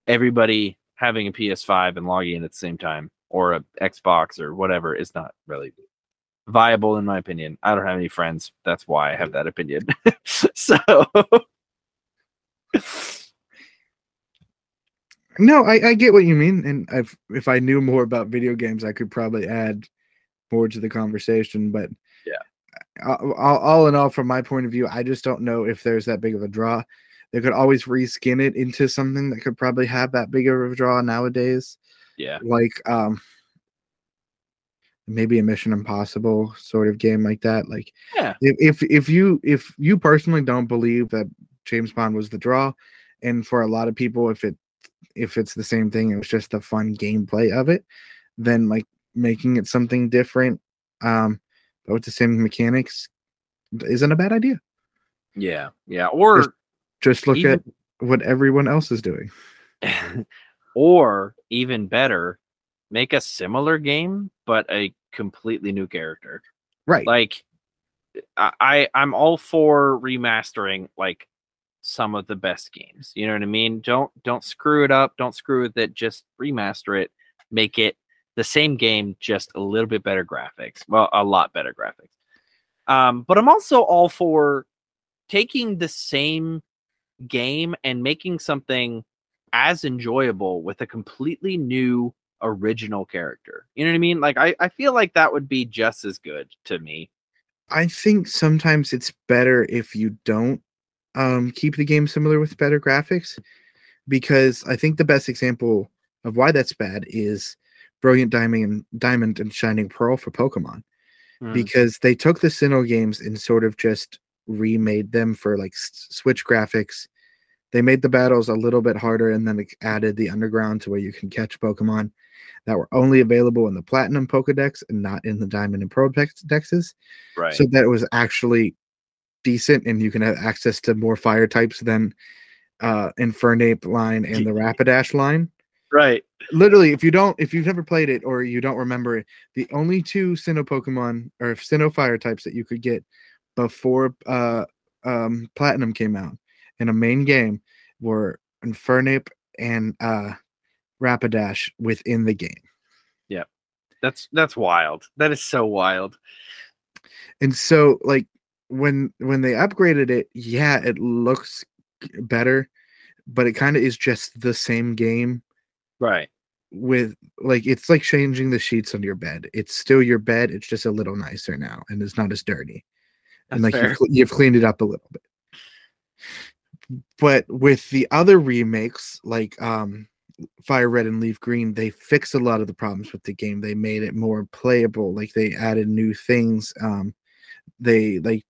everybody having a PS5 and logging in at the same time or a Xbox or whatever is not really viable in my opinion. I don't have any friends. That's why I have that opinion. so No, I, I get what you mean, and if if I knew more about video games, I could probably add more to the conversation. But yeah, all, all in all, from my point of view, I just don't know if there's that big of a draw. They could always reskin it into something that could probably have that big of a draw nowadays. Yeah, like um, maybe a Mission Impossible sort of game like that. Like, yeah, if if, if you if you personally don't believe that James Bond was the draw, and for a lot of people, if it if it's the same thing, it was just the fun gameplay of it, then like making it something different, um, but with the same mechanics, isn't a bad idea. Yeah, yeah. Or just, just look even, at what everyone else is doing. or even better, make a similar game but a completely new character. Right. Like I I'm all for remastering like some of the best games. You know what I mean? Don't don't screw it up. Don't screw with it. Just remaster it. Make it the same game, just a little bit better graphics. Well, a lot better graphics. Um, but I'm also all for taking the same game and making something as enjoyable with a completely new original character. You know what I mean? Like I, I feel like that would be just as good to me. I think sometimes it's better if you don't um, keep the game similar with better graphics because I think the best example of why that's bad is Brilliant Diamond and Diamond and Shining Pearl for Pokemon mm. because they took the Sinnoh games and sort of just remade them for like Switch graphics. They made the battles a little bit harder and then added the underground to where you can catch Pokemon that were only available in the Platinum Pokedex and not in the Diamond and Pearl dexes. Right. So that it was actually decent and you can have access to more fire types than uh Infernape line and the Rapidash line. Right. Literally, if you don't, if you've never played it or you don't remember it, the only two Sinnoh Pokemon or Sinnoh fire types that you could get before uh um Platinum came out in a main game were Infernape and uh Rapidash within the game. Yeah. That's that's wild. That is so wild. And so like when when they upgraded it, yeah, it looks better, but it kind of is just the same game Right. With like it's like changing the sheets on your bed. It's still your bed. It's just a little nicer now, and it's not as dirty. That's and like you've, you've cleaned it up a little bit. But with the other remakes, like um Fire Red and Leaf Green, they fixed a lot of the problems with the game. They made it more playable. Like they added new things. Um, they like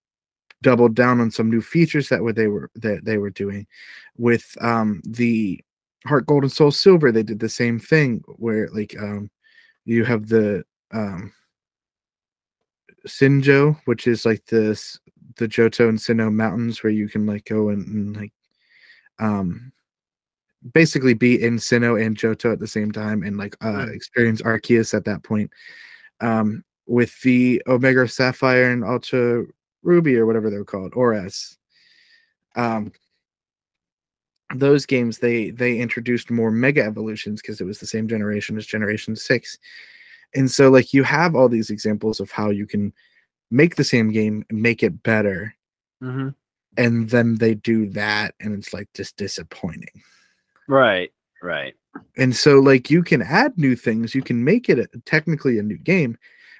doubled down on some new features that were they were that they were doing. With um the Heart Gold and Soul Silver, they did the same thing where like um you have the um Sinjoh, which is like this the Johto and Sinnoh mountains where you can like go and, and like um basically be in Sinnoh and Johto at the same time and like uh experience Arceus at that point. Um with the Omega Sapphire and Ultra Ruby or whatever they're called, ORAS. Um those games they they introduced more mega evolutions because it was the same generation as generation 6 and so like you have all these examples of how you can make the same game make it better. Mm-hmm. and then they do that and it's like just disappointing. Right right. And so like you can add new things you can make it a, technically a new game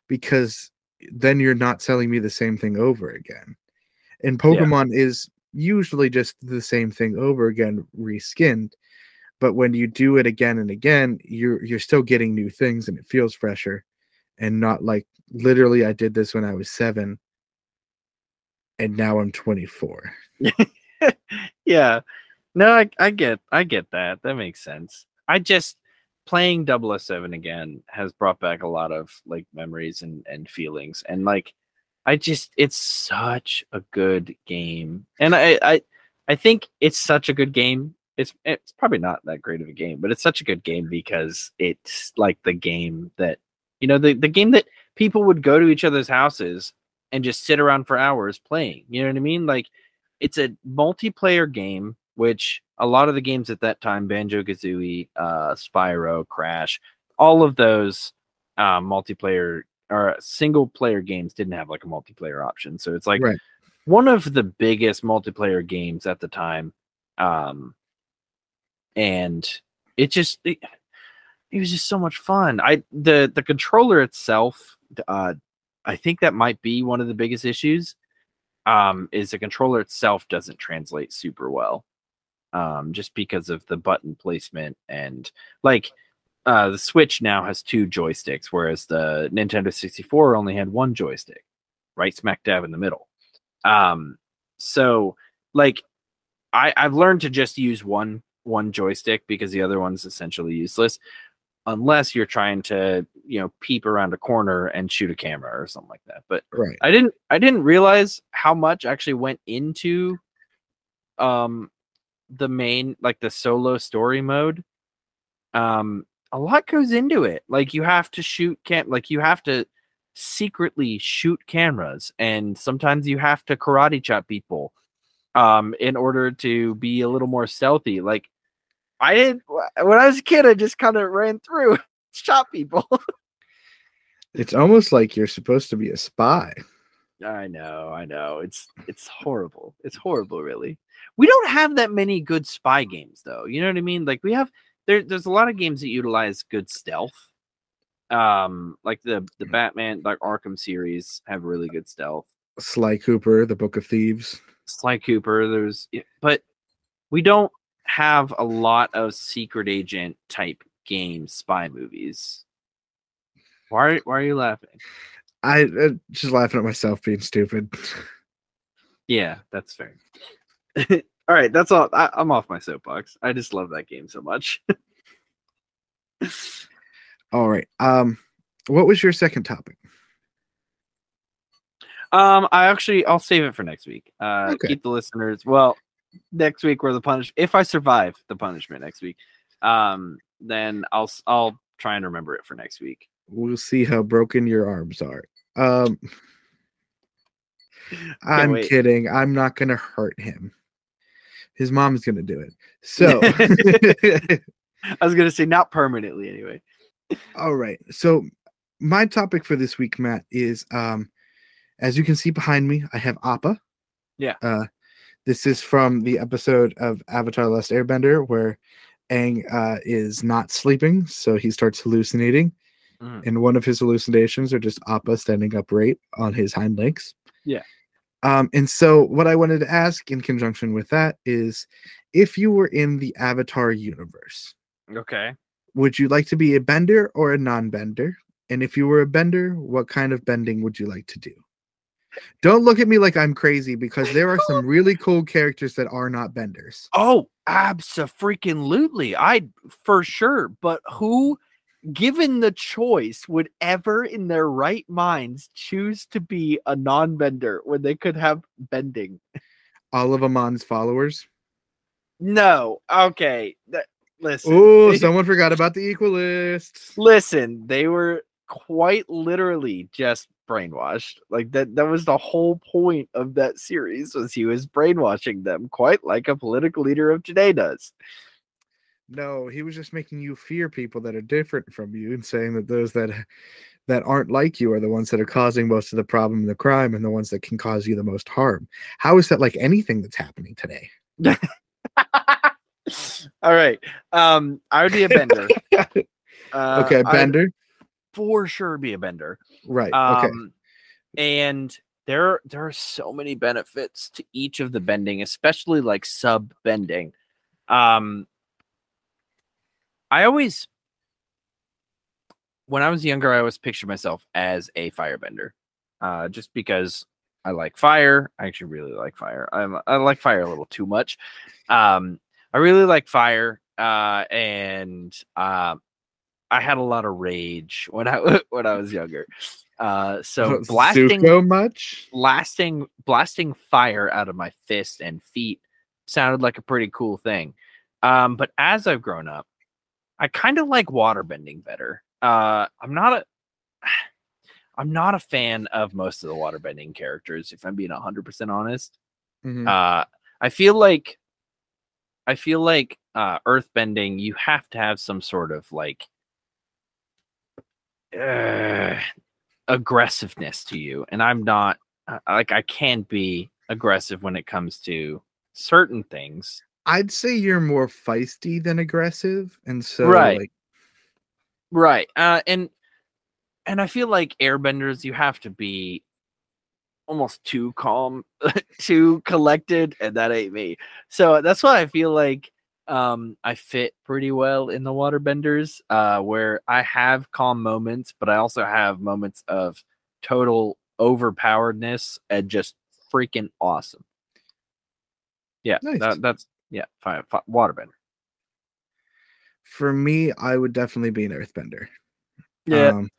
because then you're not selling me the same thing over again. And Pokemon is usually just the same thing over again, reskinned. But when you do it again and again, you're you're still getting new things and it feels fresher and not like literally I did this when I was seven and now I'm 24. yeah. No, I, I get I get that. That makes sense. I just playing 007 again has brought back a lot of like memories and, and feelings. And like I just it's such a good game. And I, I I think it's such a good game. It's it's probably not that great of a game, but it's such a good game because it's like the game that you know, the, the game that people would go to each other's houses and just sit around for hours playing. You know what I mean? Like it's a multiplayer game, which a lot of the games at that time, Banjo Kazooie, uh, Spyro, Crash, all of those uh, multiplayer or single player games didn't have like a multiplayer option. So it's like Right. one of the biggest multiplayer games at the time. Um, and it just it, it was just so much fun. I the the controller itself, uh, I think that might be one of the biggest issues. Um, is the controller itself doesn't translate super well, um, just because of the button placement and like uh, the Switch now has two joysticks, whereas the Nintendo 64 only had one joystick, right smack dab in the middle. Um, so like I I've learned to just use one one joystick because the other one's essentially useless unless you're trying to you know peep around a corner and shoot a camera or something like that but Right. i didn't i didn't realize how much actually went into um the main like the solo story mode um a lot goes into it like you have to shoot cam like you have to secretly shoot cameras and sometimes you have to karate chop people um in order to be a little more stealthy like i did when i was a kid i just kind of ran through shot people It's almost like you're supposed to be a spy. I know, I know. It's it's horrible. It's horrible, really. We don't have that many good spy games, though. You know what I mean? Like we have there. There's a lot of games that utilize good stealth. Um, like the the Batman, like Arkham series, have really good stealth. Sly Cooper, the Book of Thieves. Sly Cooper, there's, but we don't have a lot of secret agent type game spy movies. Why? Why are you laughing? I uh, just laughing at myself being stupid. Yeah, that's fair. all right, that's all. I, I'm off my soapbox. I just love that game so much. All right. Um, what was your second topic? um, I actually I'll save it for next week. Uh, Okay. keep the listeners. Well, next week where the punish. If I survive the punishment next week, um, then I'll I'll try and remember it for next week. We'll see how broken your arms are. Um, I'm wait. kidding. I'm not gonna hurt him. His mom's gonna do it. So, I was gonna say not permanently anyway. all right. So, my topic for this week, Matt, is um, as you can see behind me, I have Appa. Yeah. Uh, this is from the episode of Avatar: Last Airbender where Aang uh, is not sleeping, so he starts hallucinating. Mhm. and one of his hallucinations are just Appa standing upright on his hind legs. Yeah. Um, and so what I wanted to ask in conjunction with that is if you were in the Avatar universe, Okay. would you like to be a bender or a non-bender? And if you were a bender, what kind of bending would you like to do? Don't look at me like I'm crazy because there are some really cool characters that are not benders. Oh, absolutely. Freaking lootly. I for sure. But who, given the choice, would ever in their right minds choose to be a non-bender when they could have bending? All of Amon's followers. No. Okay. That, listen. Oh, someone forgot about the equalists. listen. They were quite literally just brainwashed. Like that. That was the whole point of that series. Was he was brainwashing them, quite like a political leader of today does. No, he was just making you fear people that are different from you and saying that those that that aren't like you are the ones that are causing most of the problem and the crime and the ones that can cause you the most harm. How is that like anything that's happening today? All right. Um, I would be a bender. Uh, okay, Bender. for sure be a bender. Right. okay. Um, and there there are so many benefits to each of the bending, especially like sub bending. Um, I always, when I was younger, I always pictured myself as a firebender, uh, just because I like fire. I actually really like fire. I'm, I like fire a little too much. Um, I really like fire, uh, and uh, I had a lot of rage when I when I was younger. Uh, so blasting so much. blasting blasting fire out of my fist and feet sounded like a pretty cool thing. Um, but as I've grown up, I kind of like waterbending better. Uh, I'm not a I'm not a fan of most of the waterbending characters, if I'm being 100% honest. Mhm. Uh, I feel like I feel like uh, earthbending, you have to have some sort of like uh, aggressiveness to you, and I'm not uh, like I can be aggressive when it comes to certain things. I'd say you're more feisty than aggressive, and so Right. like Right. Uh and and I feel like airbenders you have to be almost too calm, too collected, and that ain't me. So that's why I feel like um I fit pretty well in the waterbenders, uh where I have calm moments, but I also have moments of total overpoweredness and just freaking awesome. Yeah, Nice. that, that's yeah, fine, fi- waterbender. for me, I would definitely be an earthbender. Yeah. Um,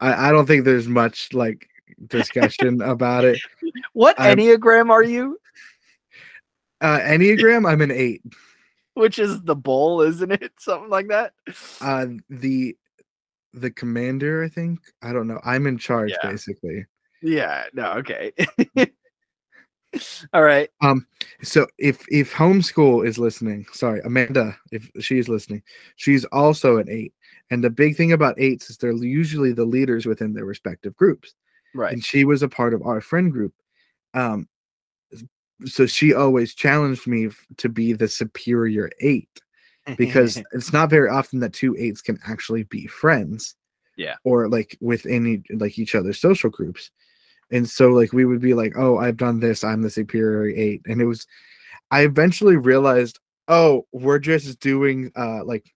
I, I don't think there's much like discussion about it. what I'm- enneagram are you? Uh, Enneagram, I'm an eight. which is the bull, isn't it? Something like that. Uh, the the commander, I think. I don't know. I'm in charge Yeah. basically. yeah. No. Okay. All right. Um. So if if homeschool is listening, sorry, Amanda, if she's listening, she's also an eight. And the big thing about eights is they're usually the leaders within their respective groups. Right. and she was a part of our friend group um so she always challenged me to be the superior eight because it's not very often that two eights can actually be friends Yeah. or like within like each other's social groups and so like we would be like oh i've done this i'm the superior eight. And it was i eventually realized oh we're just doing uh like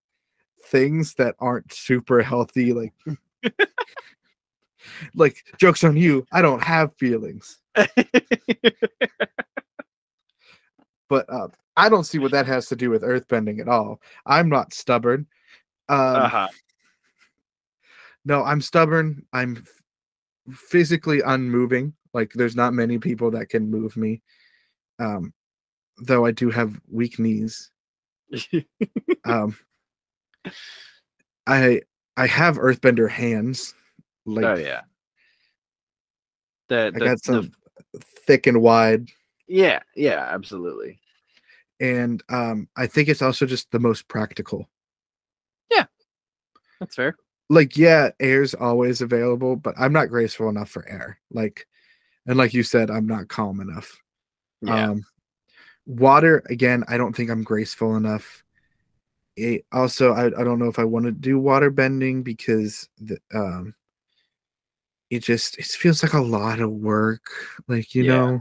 things that aren't super healthy like like jokes on you i don't have feelings. But uh, i don't see what that has to do with earthbending at all. I'm not stubborn. Um, uh-huh. no i'm stubborn i'm physically unmoving like there's not many people that can move me um though i do have weak knees um i i have earthbender hands like oh yeah. The, i the, got the- some thick and wide yeah. Yeah. Absolutely. and um i think it's also just the most practical Yeah. That's fair. Like yeah air's always available but i'm not graceful enough for air like and like you said i'm not calm enough Yeah. um water again i don't think i'm graceful enough it also i, I don't know if i want to do water bending because the um it just it feels like a lot of work like you Yeah. know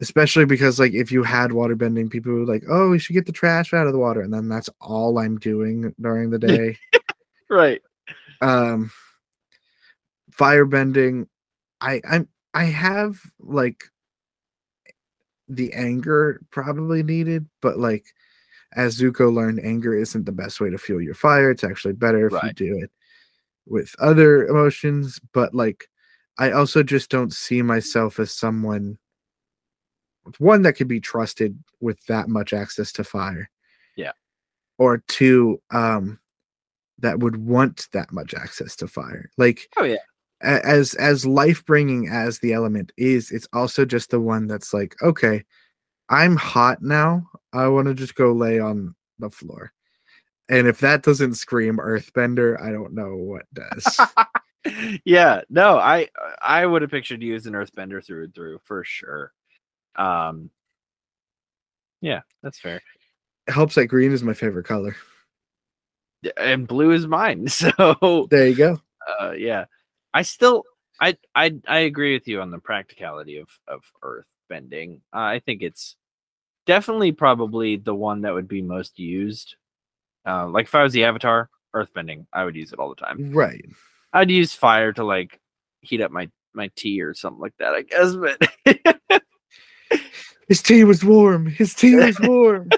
especially because like if you had water bending people would like oh we should get the trash out of the water and then that's all i'm doing during the day right. um firebending i i'm i have like the anger probably needed but like as zuko learned anger isn't the best way to fuel your fire it's actually better if you do it with other emotions but like i also just don't see myself as someone one that could be trusted with that much access to fire Yeah. or two um that would want that much access to fire like Oh yeah. as as life bringing as the element is it's also just the one that's like okay i'm hot now i want to just go lay on the floor and if that doesn't scream earthbender i don't know what does yeah. No, I I would have pictured you as an earthbender through and through for sure. Um. Yeah, that's fair. it helps that green is my favorite color And blue is mine. So there you go uh, yeah, I still I I I agree with you on the practicality of of earth bending. Uh, I think it's definitely probably the one that would be most used. Uh, like if I was the avatar, earth bending, I would use it all the time. Right. I'd use fire to like heat up my my tea or something like that, I guess. But His tea was warm. His tea was warm.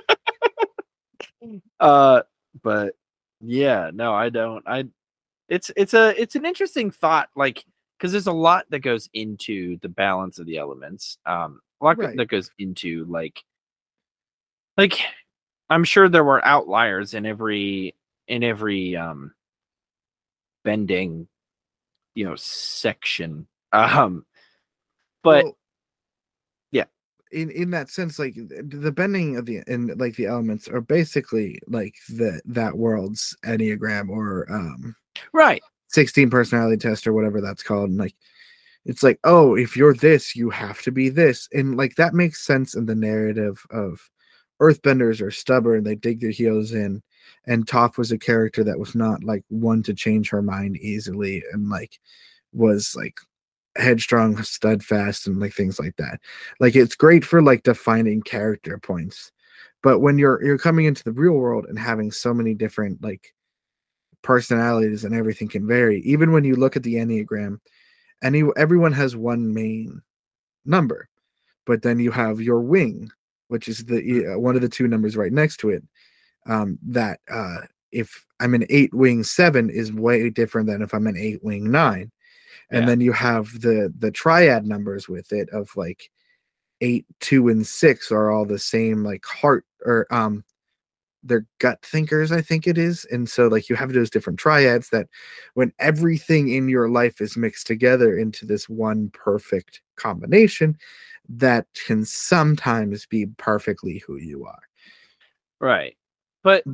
uh, but yeah, no, I don't. I it's it's a it's an interesting thought, like because there's a lot that goes into the balance of the elements. Um, a lot Right. that goes into like like I'm sure there were outliers in every in every um bending, you know, section. Um, but Well. In in that sense like the bending of the and like the elements are basically like the that world's enneagram or um right, 16 personality test or whatever that's called and like it's like oh if you're this you have to be this and like that makes sense in the narrative of earthbenders are stubborn they dig their heels in and Toph was a character that was not like one to change her mind easily and like was like headstrong steadfast and like things like that. Like it's great for like defining character points but when you're you're coming into the real world and having so many different like personalities and everything can vary even when you look at the enneagram any everyone has one main number but then you have your wing which is the uh, one of the two numbers right next to it um that uh if i'm an eight wing seven is way different than if i'm an eight wing nine and Yeah. then you have the the triad numbers with it of like eight two and six are all the same like heart or um they're gut thinkers i think it is and so like you have those different triads that when everything in your life is mixed together into this one perfect combination that can sometimes be perfectly who you are right. But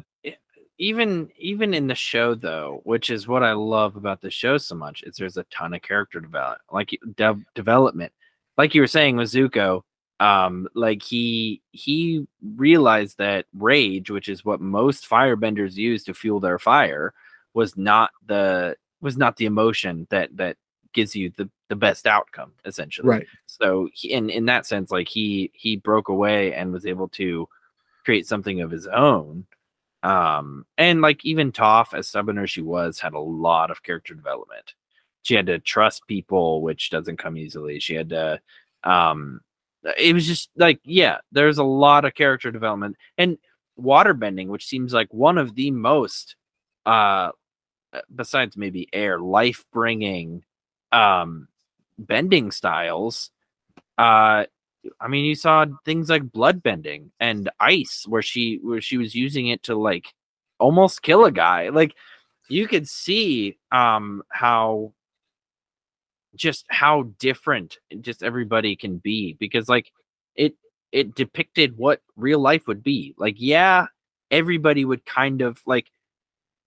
even even in the show though, which is what I love about the show so much, is there's a ton of character development, like dev- development. Like you were saying with Zuko, um, like he he realized that rage, which is what most firebenders use to fuel their fire, was not the was not the emotion that that gives you the the best outcome essentially right so he, in in that sense like he he broke away and was able to create something of his own um and like even Toph as stubborn as she was had a lot of character development. She had to trust people which doesn't come easily. She had to um it was just like yeah there's a lot of character development and water bending, which seems like one of the most uh besides maybe air life bringing um bending styles uh i mean you saw things like blood bending and ice where she where she was using it to like almost kill a guy. Like you could see um how just how different just everybody can be because like it it depicted what real life would be. Like yeah everybody would kind of like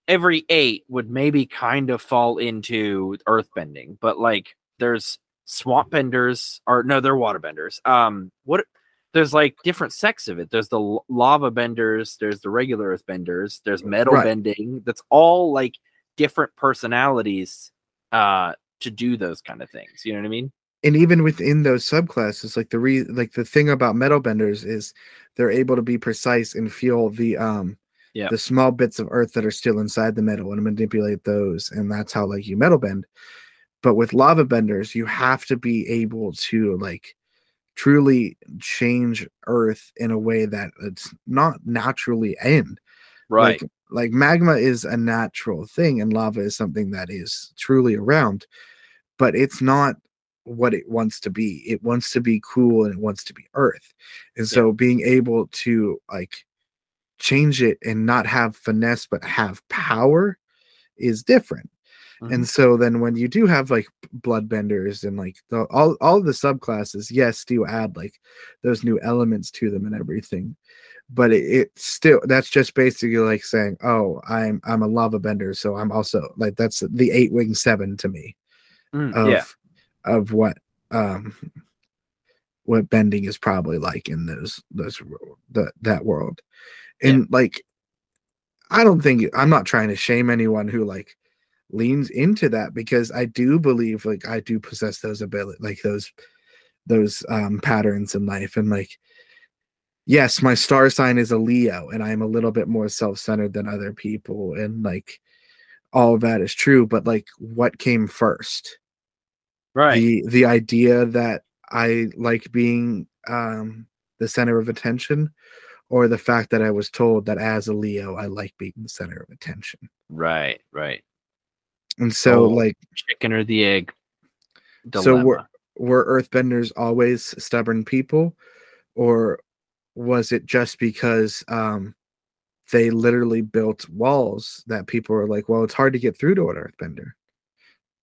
every eight would maybe kind of fall into earthbending, but like there's swamp benders or no, they're water benders. Um, what there's like different sects of it. There's the lava benders, there's the regular earth benders, there's metal Right. bending. That's all like different personalities uh to do those kind of things. You know what I mean? and even within those subclasses like the re like the thing about metal benders is they're able to be precise and feel the um Yeah. the small bits of earth that are still inside the metal and manipulate those and that's how like you metal bend but with lava benders you have to be able to like truly change earth in a way that it's not naturally in Right. like, like magma is a natural thing and lava is something that is truly around but it's not what it wants to be it wants to be cool and it wants to be earth and Yeah. so being able to like change it and not have finesse but have power is different Mhm. and so then when you do have like bloodbenders and like the, all all the subclasses yes do you add like those new elements to them and everything but it, it still that's just basically like saying oh i'm i'm a lava bender so i'm also like that's the eight wing seven to me Mm, of yeah. of what um what bending is probably like in those those the, that world and like i don't think i'm not trying to shame anyone who like leans into that because I do believe like I do possess those ability like those those um patterns in life and like yes my star sign is a leo and i'm a little bit more self-centered than other people and like all of that is true but like what came first Right. the the idea that i like being um the center of attention or the fact that i was told that as a leo i like being the center of attention right. Right. And so Oh, like Chicken or the egg. So we're- were earthbenders always stubborn people or was it just because um they literally built walls that people were like well it's hard to get through to an earthbender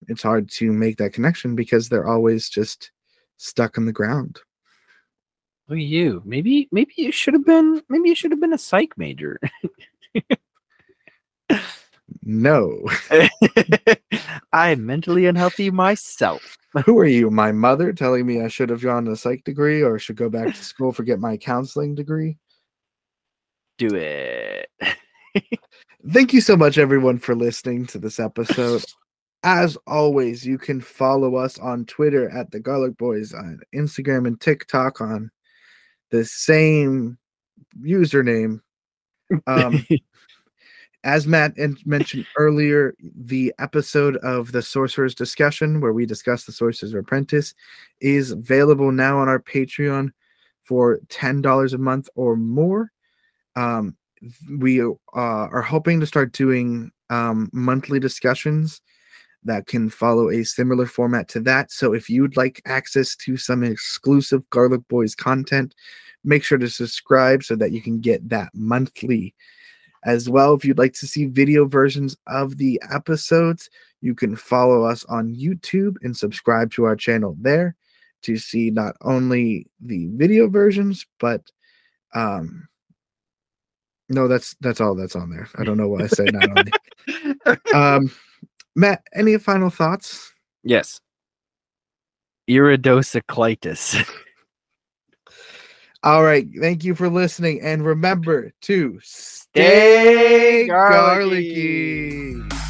it's hard to make that connection because they're always just stuck in the ground Look at you. Maybe maybe you should have been maybe you should have been a psych major. no I'm mentally unhealthy myself. who are you my mother telling me i should have gone to a psych degree or should go back to school for get my counseling degree Do it. Thank you so much, everyone, for listening to this episode. As always, you can follow us on Twitter at the Garlic Boys, on Instagram and TikTok on the same username. Um, as Matt mentioned earlier, the episode of the Sorcerer's Discussion, where we discuss the Sorcerer's Apprentice, is available now on our Patreon for $10 a month or more. Um, we uh, are hoping to start doing um, monthly discussions that can follow a similar format to that. So if you'd like access to some exclusive Garlic Boys content, make sure to subscribe so that you can get that monthly. As well, if you'd like to see video versions of the episodes, you can follow us on YouTube and subscribe to our channel there to see not only the video versions, but um no, that's that's all that's on there. I don't know what I said not only. Um Matt, any final thoughts? yes. Iridocyclitis. All right, thank you for listening and remember to Stay stay garlicky. garlicky.